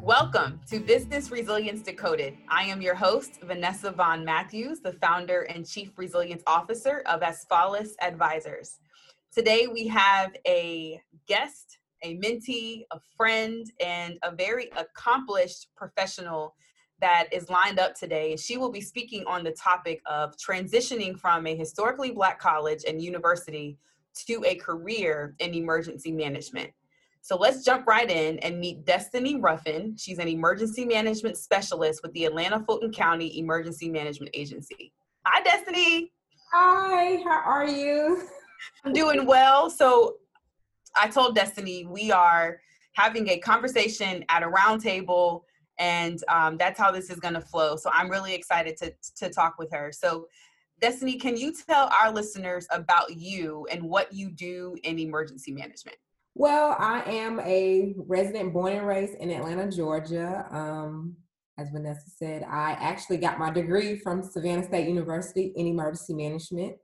Welcome to Business Resilience Decoded. I am your host, Vanessa Vaughn Matthews, the founder and chief resilience officer of Asfalis Advisors. Today we have a guest, a mentee, a friend, and a very accomplished professional that is lined up today. She will be speaking on the topic of transitioning from a historically black college and university to a career in emergency management. So let's jump right in and meet Destiny Ruffin. She's an emergency management specialist with the Atlanta Fulton County Emergency Management Agency. Hi, Destiny. Hi, how are you? I'm doing well. So I told Destiny we are having a conversation at a round table, and um, that's how this is going to flow. So I'm really excited to, to talk with her. So, Destiny, can you tell our listeners about you and what you do in emergency management? Well, I am a resident born and raised in Atlanta, Georgia. Um, as Vanessa said, I actually got my degree from Savannah State University in emergency management.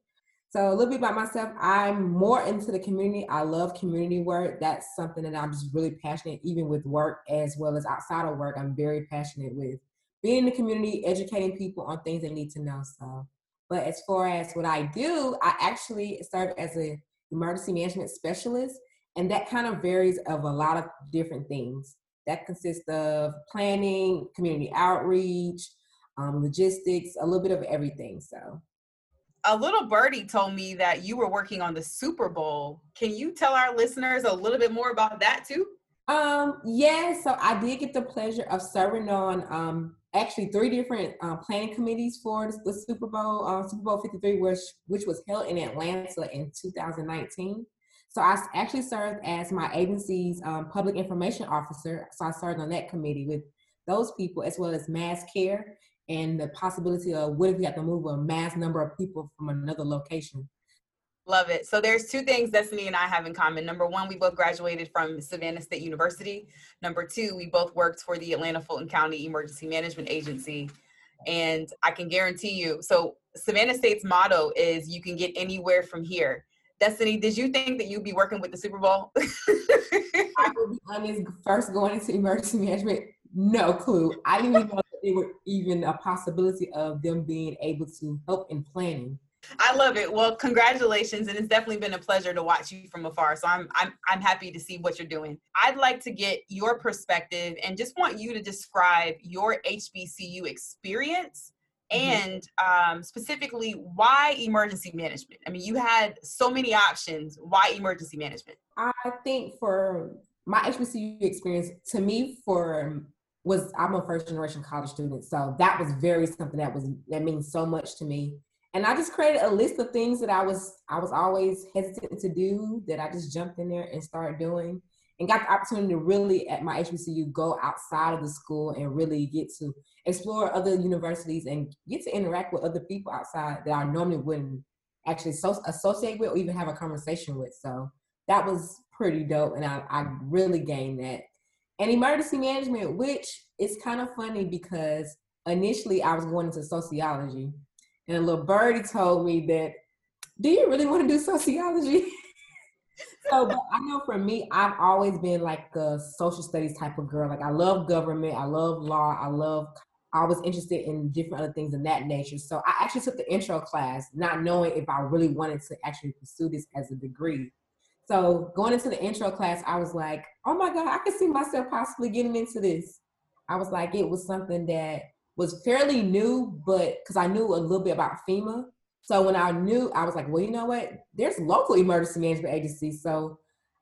So, a little bit about myself I'm more into the community. I love community work. That's something that I'm just really passionate, even with work as well as outside of work. I'm very passionate with being in the community, educating people on things they need to know. So, but as far as what I do, I actually serve as a emergency management specialist and that kind of varies of a lot of different things. That consists of planning, community outreach, um, logistics, a little bit of everything. So, a little birdie told me that you were working on the Super Bowl. Can you tell our listeners a little bit more about that too? Um, yeah, so I did get the pleasure of serving on um, actually three different uh, planning committees for the, Super Bowl, uh, Super Bowl 53, which, which was held in Atlanta in 2019. So I actually served as my agency's um, public information officer. So I served on that committee with those people as well as mass care and the possibility of what if we have to move a mass number of people from another location. Love it. So there's two things Destiny and I have in common. Number one, we both graduated from Savannah State University. Number two, we both worked for the Atlanta Fulton County Emergency Management Agency. And I can guarantee you, so Savannah State's motto is you can get anywhere from here. Destiny, did you think that you'd be working with the Super Bowl? I will be honest, first going into emergency management, no clue. I didn't even know there were even a possibility of them being able to help in planning. I love it. Well, congratulations, and it's definitely been a pleasure to watch you from afar. So I'm I'm I'm happy to see what you're doing. I'd like to get your perspective and just want you to describe your HBCU experience Mm-hmm. and um, specifically why emergency management i mean you had so many options why emergency management i think for my hbcu experience to me for was i'm a first generation college student so that was very something that was that means so much to me and i just created a list of things that i was i was always hesitant to do that i just jumped in there and started doing and got the opportunity to really at my HBCU go outside of the school and really get to explore other universities and get to interact with other people outside that I normally wouldn't actually so, associate with or even have a conversation with. So that was pretty dope, and I, I really gained that. And emergency management, which is kind of funny because initially I was going into sociology, and a little birdie told me that, "Do you really want to do sociology?" so, but I know for me, I've always been like a social studies type of girl. Like I love government, I love law, I love. I was interested in different other things in that nature. So I actually took the intro class, not knowing if I really wanted to actually pursue this as a degree. So going into the intro class, I was like, oh my God, I could see myself possibly getting into this. I was like, it was something that was fairly new, but because I knew a little bit about FEMA, so when I knew, I was like, well, you know what? There's local emergency management agencies. So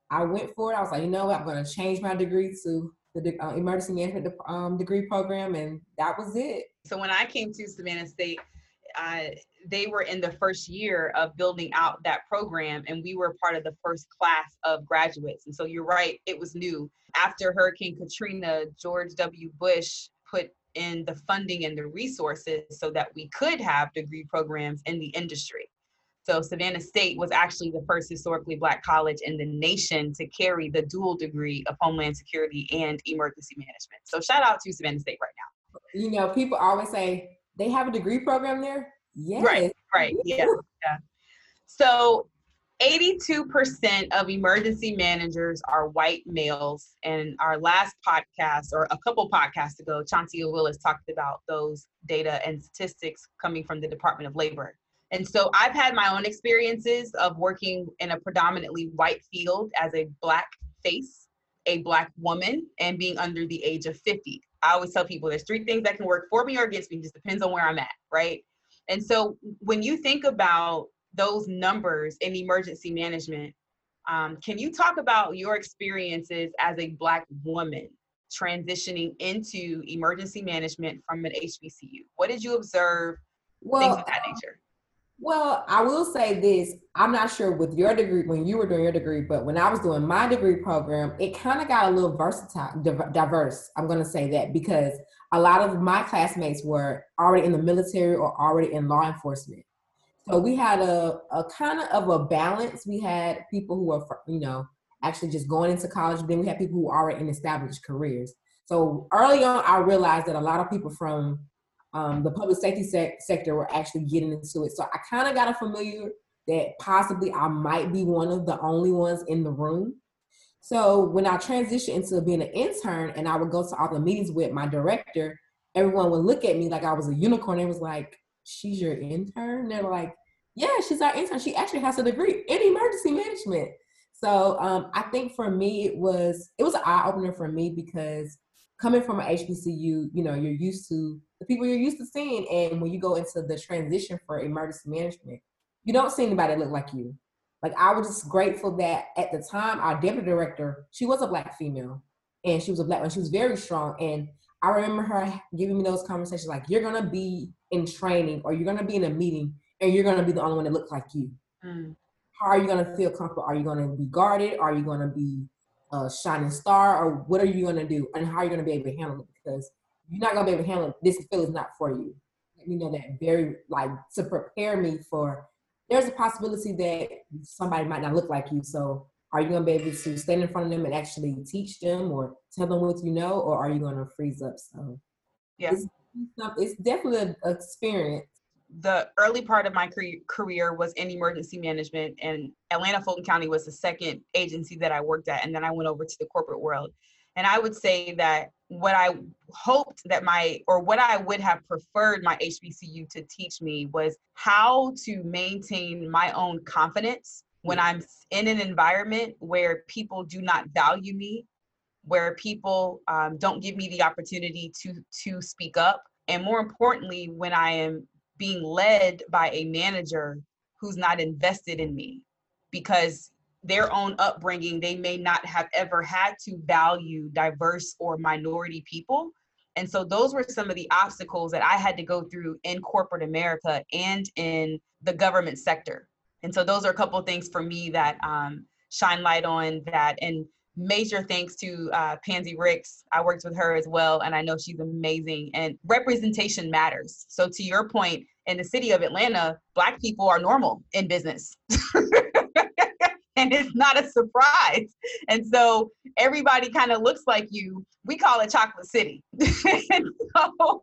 I went for it. I was like, you know what? I'm going to change my degree to the uh, emergency management um, degree program, and that was it. So when I came to Savannah State, uh, they were in the first year of building out that program, and we were part of the first class of graduates. And so you're right, it was new. After Hurricane Katrina, George W. Bush put in the funding and the resources so that we could have degree programs in the industry. So Savannah State was actually the first historically black college in the nation to carry the dual degree of Homeland Security and Emergency Management. So shout out to Savannah State right now. You know, people always say they have a degree program there. Yes. Right, right, yeah, yeah. So 82% of emergency managers are white males. And our last podcast, or a couple podcasts ago, Chauncia Willis talked about those data and statistics coming from the Department of Labor. And so I've had my own experiences of working in a predominantly white field as a Black face, a Black woman, and being under the age of 50. I always tell people there's three things that can work for me or against me, just depends on where I'm at, right? And so when you think about those numbers in emergency management, um, can you talk about your experiences as a Black woman transitioning into emergency management from an HBCU? What did you observe? Well, things of that nature. Well, I will say this. I'm not sure with your degree, when you were doing your degree, but when I was doing my degree program, it kind of got a little versatile, diverse. I'm going to say that because a lot of my classmates were already in the military or already in law enforcement. So we had a, a kind of of a balance. We had people who were, you know, actually just going into college. Then we had people who were already in established careers. So early on, I realized that a lot of people from um, the public safety se- sector were actually getting into it. So I kind of got a familiar that possibly I might be one of the only ones in the room. So when I transitioned into being an intern and I would go to all the meetings with my director, everyone would look at me like I was a unicorn. It was like, she's your intern? They're like, yeah, she's our intern. She actually has a degree in emergency management. So um, I think for me, it was it was an eye opener for me because coming from an HBCU, you know, you're used to the people you're used to seeing, and when you go into the transition for emergency management, you don't see anybody look like you. Like I was just grateful that at the time our deputy director, she was a black female, and she was a black one. She was very strong, and I remember her giving me those conversations like, "You're gonna be in training, or you're gonna be in a meeting, and you're gonna be the only one that looks like you. Mm. How are you gonna feel comfortable? Are you gonna be guarded? Are you gonna be a shining star, or what are you gonna do? And how are you gonna be able to handle it? Because you're not gonna be able to handle it. This field is not for you. Let me know that very like to prepare me for. There's a possibility that somebody might not look like you, so are you going to be able to stand in front of them and actually teach them or tell them what you know or are you going to freeze up so yeah. It's, it's definitely an experience. The early part of my career was in emergency management and atlanta fulton county was the second agency that i worked at and then i went over to the corporate world and i would say that what i hoped that my or what i would have preferred my hbcu to teach me was how to maintain my own confidence when I'm in an environment where people do not value me, where people um, don't give me the opportunity to to speak up, and more importantly, when I am being led by a manager who's not invested in me, because their own upbringing, they may not have ever had to value diverse or minority people. And so those were some of the obstacles that I had to go through in corporate America and in the government sector. And so those are a couple of things for me that um, shine light on that. And major thanks to uh, Pansy Ricks. I worked with her as well, and I know she's amazing. And representation matters. So to your point, in the city of Atlanta, Black people are normal in business. and it's not a surprise. And so everybody kind of looks like you. We call it Chocolate City. so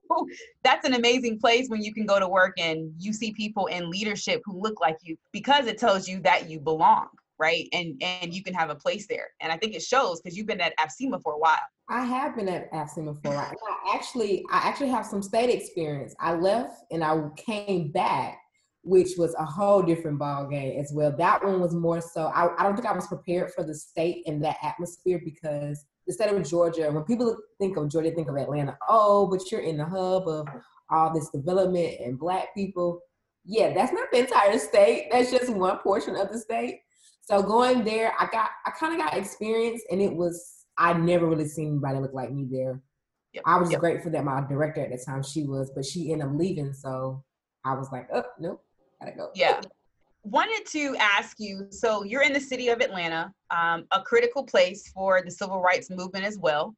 that's an amazing place when you can go to work and you see people in leadership who look like you because it tells you that you belong right and and you can have a place there and i think it shows because you've been at AFCEMA for a while i have been at AFCEMA for a while I actually i actually have some state experience i left and i came back which was a whole different ball game as well. That one was more so. I, I don't think I was prepared for the state and that atmosphere because the state of Georgia. When people think of Georgia, think of Atlanta. Oh, but you're in the hub of all this development and black people. Yeah, that's not the entire state. That's just one portion of the state. So going there, I got I kind of got experience, and it was I never really seen anybody look like me there. Yep. I was yep. grateful that my director at the time she was, but she ended up leaving. So I was like, oh nope, gotta go. Yeah. Wanted to ask you so you're in the city of Atlanta, um, a critical place for the civil rights movement as well.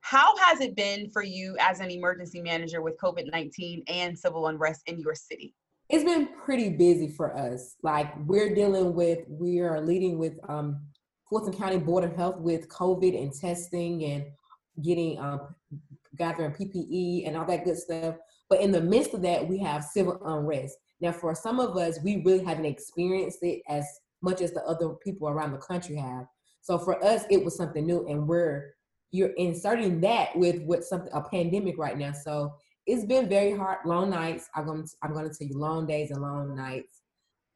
How has it been for you as an emergency manager with COVID 19 and civil unrest in your city? It's been pretty busy for us. Like we're dealing with, we are leading with um, Fulton County Board of Health with COVID and testing and getting um, gathering PPE and all that good stuff. But in the midst of that, we have civil unrest. Now, for some of us, we really haven't experienced it as much as the other people around the country have. So for us, it was something new, and we're you're inserting that with what something a pandemic right now. So it's been very hard, long nights. I'm going to, I'm going to tell you long days and long nights.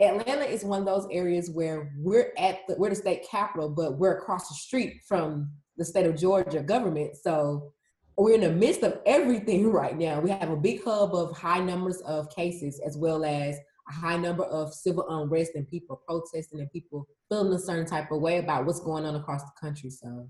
Atlanta is one of those areas where we're at the, we're the state capital, but we're across the street from the state of Georgia government. So we're in the midst of everything right now. We have a big hub of high numbers of cases as well as a high number of civil unrest and people protesting and people feeling a certain type of way about what's going on across the country. So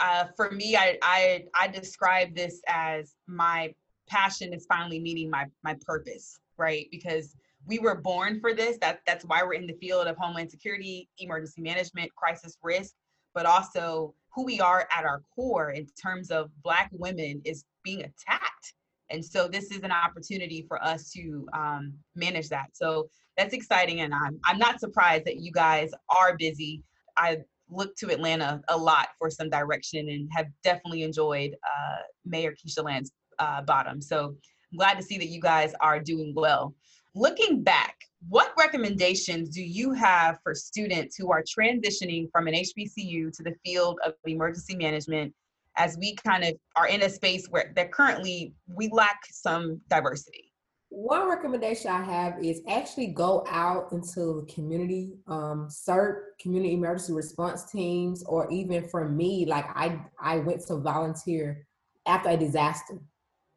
uh, for me, I, I I describe this as my passion is finally meeting my my purpose, right? Because we were born for this. That that's why we're in the field of homeland security, emergency management, crisis risk, but also who we are at our core in terms of black women is being attacked. And so this is an opportunity for us to um, manage that. So that's exciting, and I'm I'm not surprised that you guys are busy. I look to Atlanta a lot for some direction and have definitely enjoyed uh, Mayor Keisha Lance uh, Bottom. So I'm glad to see that you guys are doing well. Looking back, what recommendations do you have for students who are transitioning from an HBCU to the field of emergency management as we kind of are in a space where that currently we lack some diversity? One recommendation I have is actually go out into the community, um, CERT, community emergency response teams, or even for me, like I I went to volunteer after a disaster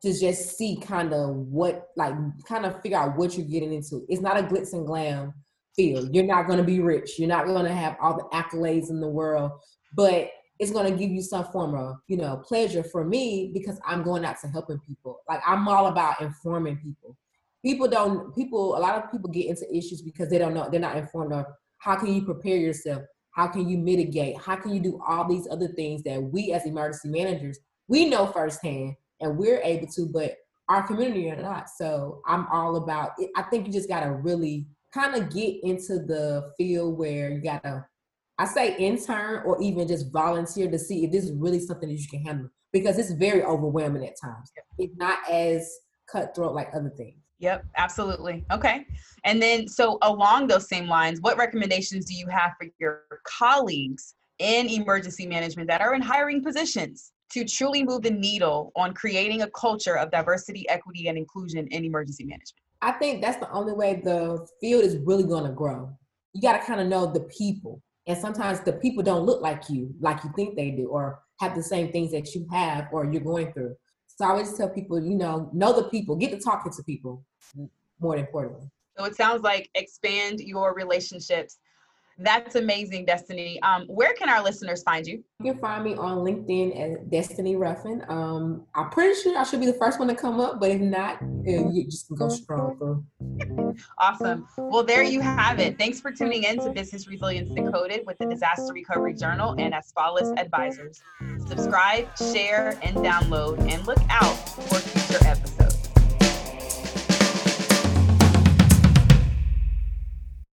to just see kind of what like kind of figure out what you're getting into. It's not a glitz and glam field. You're not going to be rich. You're not going to have all the accolades in the world, but it's going to give you some form of you know pleasure for me because i'm going out to helping people like i'm all about informing people people don't people a lot of people get into issues because they don't know they're not informed of how can you prepare yourself how can you mitigate how can you do all these other things that we as emergency managers we know firsthand and we're able to, but our community are not. So I'm all about it. I think you just gotta really kind of get into the field where you gotta I say intern or even just volunteer to see if this is really something that you can handle because it's very overwhelming at times. It's not as cutthroat like other things. Yep, absolutely. Okay. And then, so along those same lines, what recommendations do you have for your colleagues in emergency management that are in hiring positions? To truly move the needle on creating a culture of diversity, equity, and inclusion in emergency management? I think that's the only way the field is really going to grow. You got to kind of know the people. And sometimes the people don't look like you, like you think they do, or have the same things that you have or you're going through. So I always tell people, you know, know the people, get to talking to people more importantly. So it sounds like expand your relationships that's amazing, Destiny. Um, where can our listeners find you? You can find me on LinkedIn as Destiny Ruffin. Um, I'm pretty sure I should be the first one to come up, but if not, you just can go strong awesome. Well, there you have it. Thanks for tuning in to Business Resilience Decoded with the Disaster Recovery Journal and Asfalis Advisors. Subscribe, share, and download, and look out for future episodes.